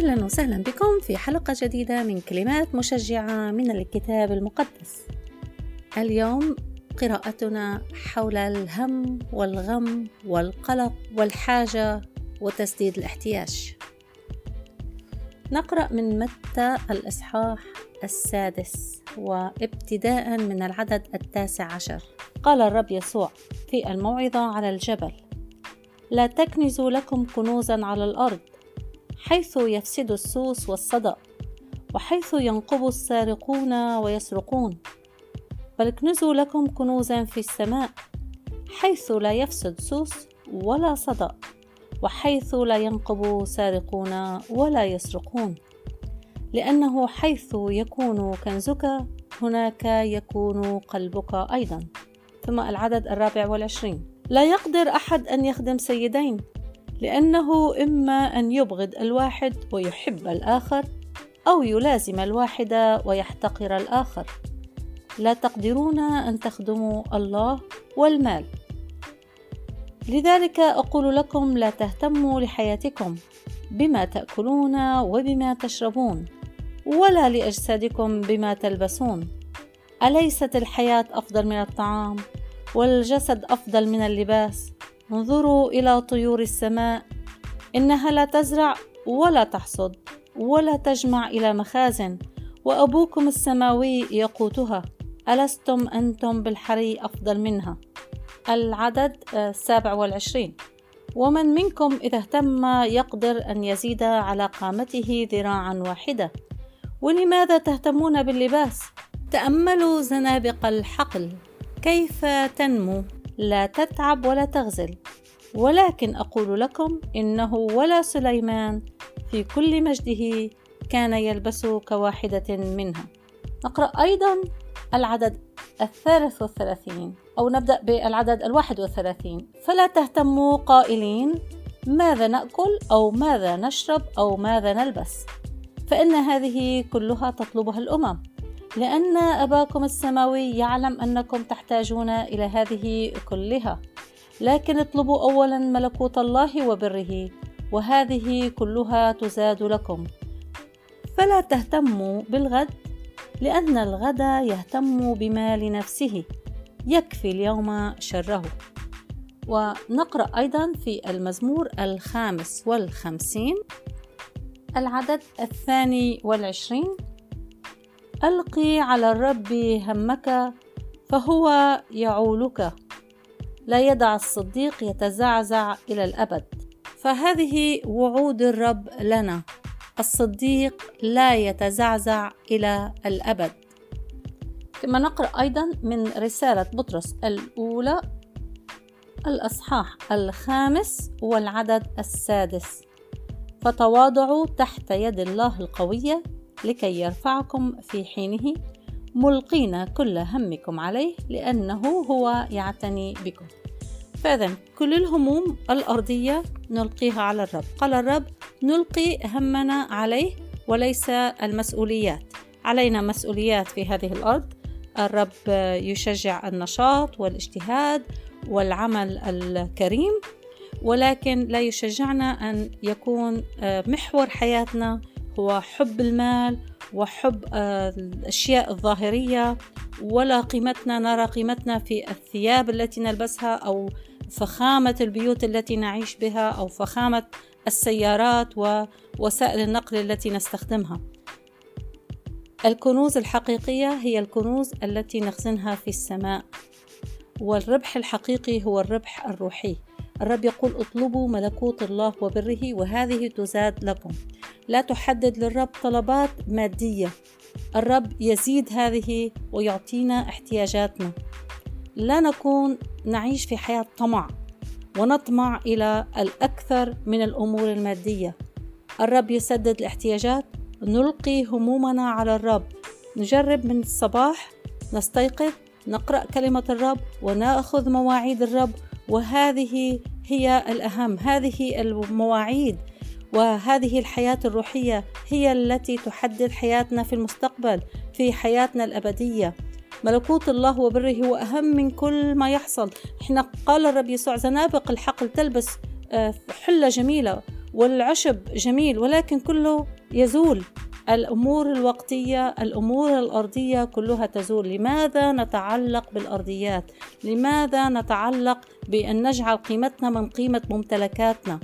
أهلا وسهلا بكم في حلقة جديدة من كلمات مشجعة من الكتاب المقدس. اليوم قراءتنا حول الهم والغم والقلق والحاجة وتسديد الاحتياج. نقرأ من متى الإصحاح السادس وابتداء من العدد التاسع عشر. قال الرب يسوع في الموعظة على الجبل: لا تكنزوا لكم كنوزا على الأرض حيث يفسد السوس والصدأ وحيث ينقب السارقون ويسرقون. بل اكنزوا لكم كنوزا في السماء حيث لا يفسد سوس ولا صدأ وحيث لا ينقب سارقون ولا يسرقون. لأنه حيث يكون كنزك هناك يكون قلبك أيضا. ثم العدد الرابع والعشرين. لا يقدر أحد أن يخدم سيدين. لأنه إما أن يبغض الواحد ويحب الآخر أو يلازم الواحد ويحتقر الآخر. لا تقدرون أن تخدموا الله والمال. لذلك أقول لكم لا تهتموا لحياتكم بما تأكلون وبما تشربون ولا لأجسادكم بما تلبسون. أليست الحياة أفضل من الطعام والجسد أفضل من اللباس؟ انظروا إلى طيور السماء إنها لا تزرع ولا تحصد ولا تجمع إلى مخازن وأبوكم السماوي يقوتها. ألستم أنتم بالحري أفضل منها؟ العدد السابع والعشرين. ومن منكم إذا اهتم يقدر أن يزيد على قامته ذراعا واحدة. ولماذا تهتمون باللباس؟ تأملوا زنابق الحقل. كيف تنمو؟ لا تتعب ولا تغزل. ولكن أقول لكم إنه ولا سليمان في كل مجده كان يلبس كواحدة منها. نقرأ أيضا العدد الثالث والثلاثين أو نبدأ بالعدد الواحد والثلاثين. فلا تهتموا قائلين ماذا نأكل أو ماذا نشرب أو ماذا نلبس. فإن هذه كلها تطلبها الأمم. لأن أباكم السماوي يعلم أنكم تحتاجون إلى هذه كلها. لكن اطلبوا أولا ملكوت الله وبره وهذه كلها تزاد لكم. فلا تهتموا بالغد لأن الغد يهتم بما لنفسه يكفي اليوم شره. ونقرأ أيضا في المزمور الخامس والخمسين العدد الثاني والعشرين ألقي على الرب همك فهو يعولك. لا يدع الصديق يتزعزع إلى الأبد. فهذه وعود الرب لنا. الصديق لا يتزعزع إلى الأبد. كما نقرأ أيضا من رسالة بطرس الأولى الأصحاح الخامس والعدد السادس. فتواضعوا تحت يد الله القوية لكي يرفعكم في حينه ملقين كل همكم عليه لأنه هو يعتني بكم. فإذا كل الهموم الأرضية نلقيها على الرب. قال الرب نلقي همنا عليه وليس المسؤوليات. علينا مسؤوليات في هذه الأرض. الرب يشجع النشاط والاجتهاد والعمل الكريم ولكن لا يشجعنا أن يكون محور حياتنا هو حب المال وحب آه، الأشياء الظاهرية ولا قيمتنا نرى قيمتنا في الثياب التي نلبسها أو فخامة البيوت التي نعيش بها أو فخامة السيارات ووسائل النقل التي نستخدمها. الكنوز الحقيقية هي الكنوز التي نخزنها في السماء والربح الحقيقي هو الربح الروحي. الرب يقول اطلبوا ملكوت الله وبره وهذه تزاد لكم. لا تحدد للرب طلبات مادية. الرب يزيد هذه ويعطينا احتياجاتنا. لا نكون نعيش في حياة طمع ونطمع إلى الأكثر من الأمور المادية. الرب يسدد الاحتياجات. نلقي همومنا على الرب. نجرب من الصباح. نستيقظ. نقرأ كلمة الرب ونأخذ مواعيد الرب. وهذه هي الأهم. هذه المواعيد وهذه الحياة الروحية هي التي تحدد حياتنا في المستقبل في حياتنا الأبدية. ملكوت الله وبره هو أهم من كل ما يحصل. إحنا قال الرب يسوع زنابق الحقل تلبس آه، حلة جميلة والعشب جميل ولكن كله يزول. الأمور الوقتية الأمور الأرضية كلها تزول. لماذا نتعلق بالأرضيات؟ لماذا نتعلق بأن نجعل قيمتنا من قيمة ممتلكاتنا؟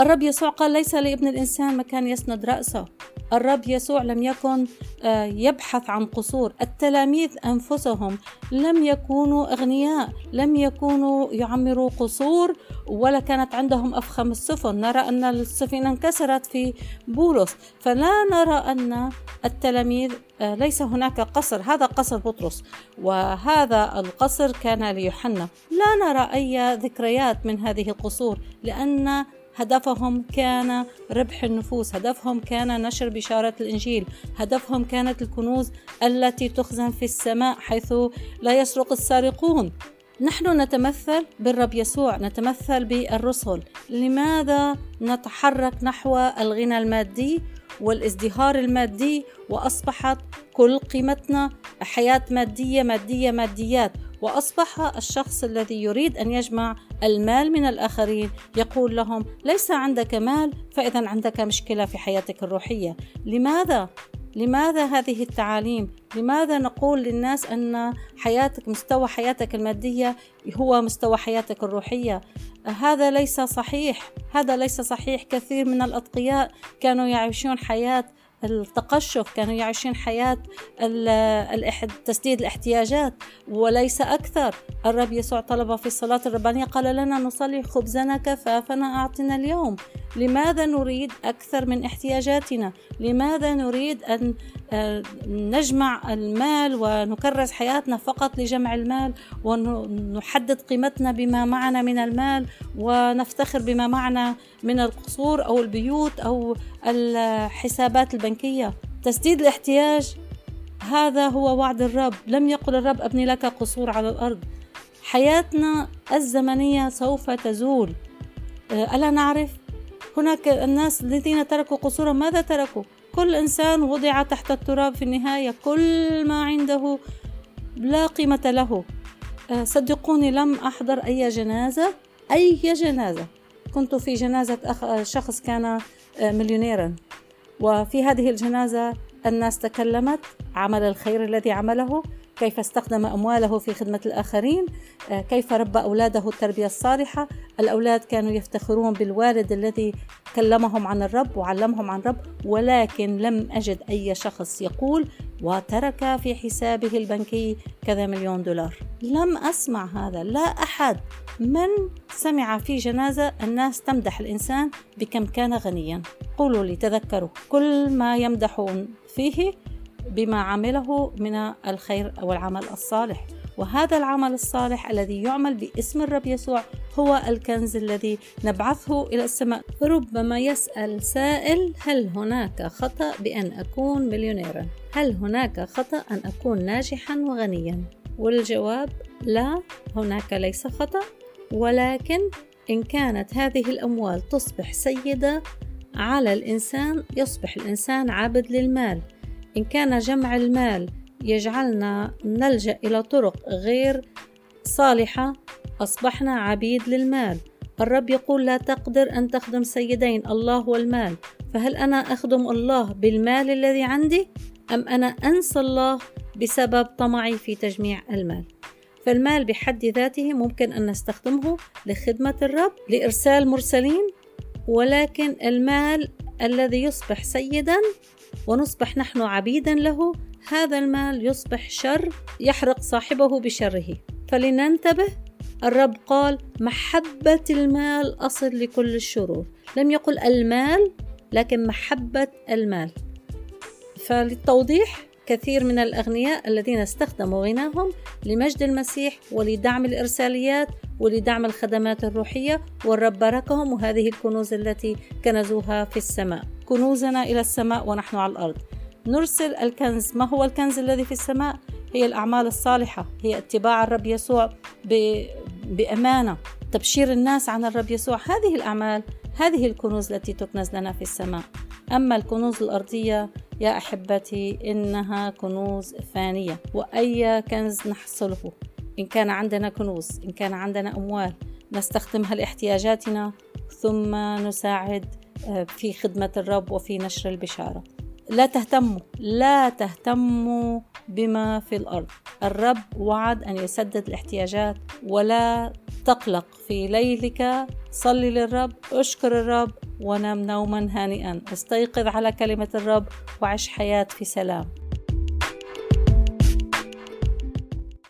الرب يسوع قال ليس لابن الإنسان مكان يسند رأسه. الرب يسوع لم يكن آه، يبحث عن قصور. التلاميذ أنفسهم لم يكونوا أغنياء لم يكونوا يعمروا قصور ولا كانت عندهم أفخم السفن. نرى أن السفينة انكسرت في بولس. فلا نرى أن التلاميذ آه، ليس هناك قصر. هذا قصر بطرس وهذا القصر كان ليوحنا. لا نرى أي ذكريات من هذه القصور لأن هدفهم كان ربح النفوس هدفهم كان نشر بشارة الإنجيل هدفهم كانت الكنوز التي تخزن في السماء حيث لا يسرق السارقون. نحن نتمثل بالرب يسوع نتمثل بالرسل. لماذا نتحرك نحو الغنى المادي والازدهار المادي وأصبحت كل قيمتنا حياة مادية مادية ماديات؟ وأصبح الشخص الذي يريد أن يجمع المال من الآخرين يقول لهم ليس عندك مال فإذا عندك مشكلة في حياتك الروحية. لماذا؟ لماذا هذه التعاليم؟ لماذا نقول للناس أن حياتك مستوى حياتك المادية هو مستوى حياتك الروحية؟ هذا ليس صحيح. هذا ليس صحيح. كثير من الأتقياء كانوا يعيشون حياة التقشف كانوا يعيشون حياة تسديد الاحتياجات وليس أكثر. الرب يسوع طلب في الصلاة الربانية قال لنا نصلي خبزنا كفافنا أعطنا اليوم. لماذا نريد أكثر من احتياجاتنا؟ لماذا نريد أن آه، نجمع المال ونكرس حياتنا فقط لجمع المال ونحدد قيمتنا بما معنا من المال ونفتخر بما معنا من القصور أو البيوت أو الحسابات البنكية. تسديد الاحتياج هذا هو وعد الرب. لم يقل الرب أبني لك قصور على الأرض. حياتنا الزمنية سوف تزول. آه، ألا نعرف؟ هناك الناس الذين تركوا قصورا ماذا تركوا؟ كل إنسان وضع تحت التراب في النهاية. كل ما عنده لا قيمة له. آه، صدقوني لم أحضر أي جنازة. أي جنازة؟ كنت في جنازة شخص كان آه، مليونيرا. وفي هذه الجنازة الناس تكلمت عمل الخير الذي عمله كيف استخدم أمواله في خدمة الآخرين آه، كيف ربى أولاده التربية الصالحة. الأولاد كانوا يفتخرون بالوالد الذي كلمهم عن الرب وعلمهم عن الرب ولكن لم أجد أي شخص يقول وترك في حسابه البنكي كذا مليون دولار. لم أسمع هذا. لا أحد. من سمع في جنازة الناس تمدح الإنسان بكم كان غنيا؟ قولوا لي تذكروا. كل ما يمدحون فيه بما عمله من الخير أو العمل الصالح. وهذا العمل الصالح الذي يعمل باسم الرب يسوع هو الكنز الذي نبعثه إلى السماء. ربما يسأل سائل هل هناك خطأ بأن أكون مليونيرا؟ هل هناك خطأ أن أكون ناجحا وغنيا؟ والجواب لا هناك ليس خطأ ولكن إن كانت هذه الأموال تصبح سيدة على الإنسان يصبح الإنسان عابد للمال. إن كان جمع المال يجعلنا نلجأ إلى طرق غير صالحة أصبحنا عبيد للمال. الرب يقول لا تقدر أن تخدم سيدين الله والمال. فهل أنا أخدم الله بالمال الذي عندي؟ أم أنا أنسى الله بسبب طمعي في تجميع المال؟ فالمال بحد ذاته ممكن أن نستخدمه لخدمة الرب لإرسال مرسلين ولكن المال الذي يصبح سيدا ونصبح نحن عبيدا له هذا المال يصبح شر يحرق صاحبه بشره. فلننتبه الرب قال محبة المال أصل لكل الشرور. لم يقل المال لكن محبة المال. فللتوضيح كثير من الأغنياء الذين استخدموا غناهم لمجد المسيح ولدعم الإرساليات ولدعم الخدمات الروحية والرب باركهم وهذه الكنوز التي كنزوها في السماء. كنوزنا إلى السماء ونحن على الأرض. نرسل الكنز. ما هو الكنز الذي في السماء؟ هي الأعمال الصالحة. هي اتباع الرب يسوع. بأمانة. تبشير الناس عن الرب يسوع. هذه الأعمال هذه الكنوز التي تكنز لنا في السماء. أما الكنوز الأرضية يا أحبتي إنها كنوز فانية وأي كنز نحصله. إن كان عندنا كنوز إن كان عندنا أموال نستخدمها لاحتياجاتنا ثم نساعد آه، في خدمة الرب وفي نشر البشارة. لا تهتموا لا تهتموا بما في الأرض. الرب وعد أن يسدد الاحتياجات ولا تقلق في ليلك. صلي للرب اشكر الرب ونم نوما هانئا. أستيقظ على كلمة الرب وعش حياة في سلام.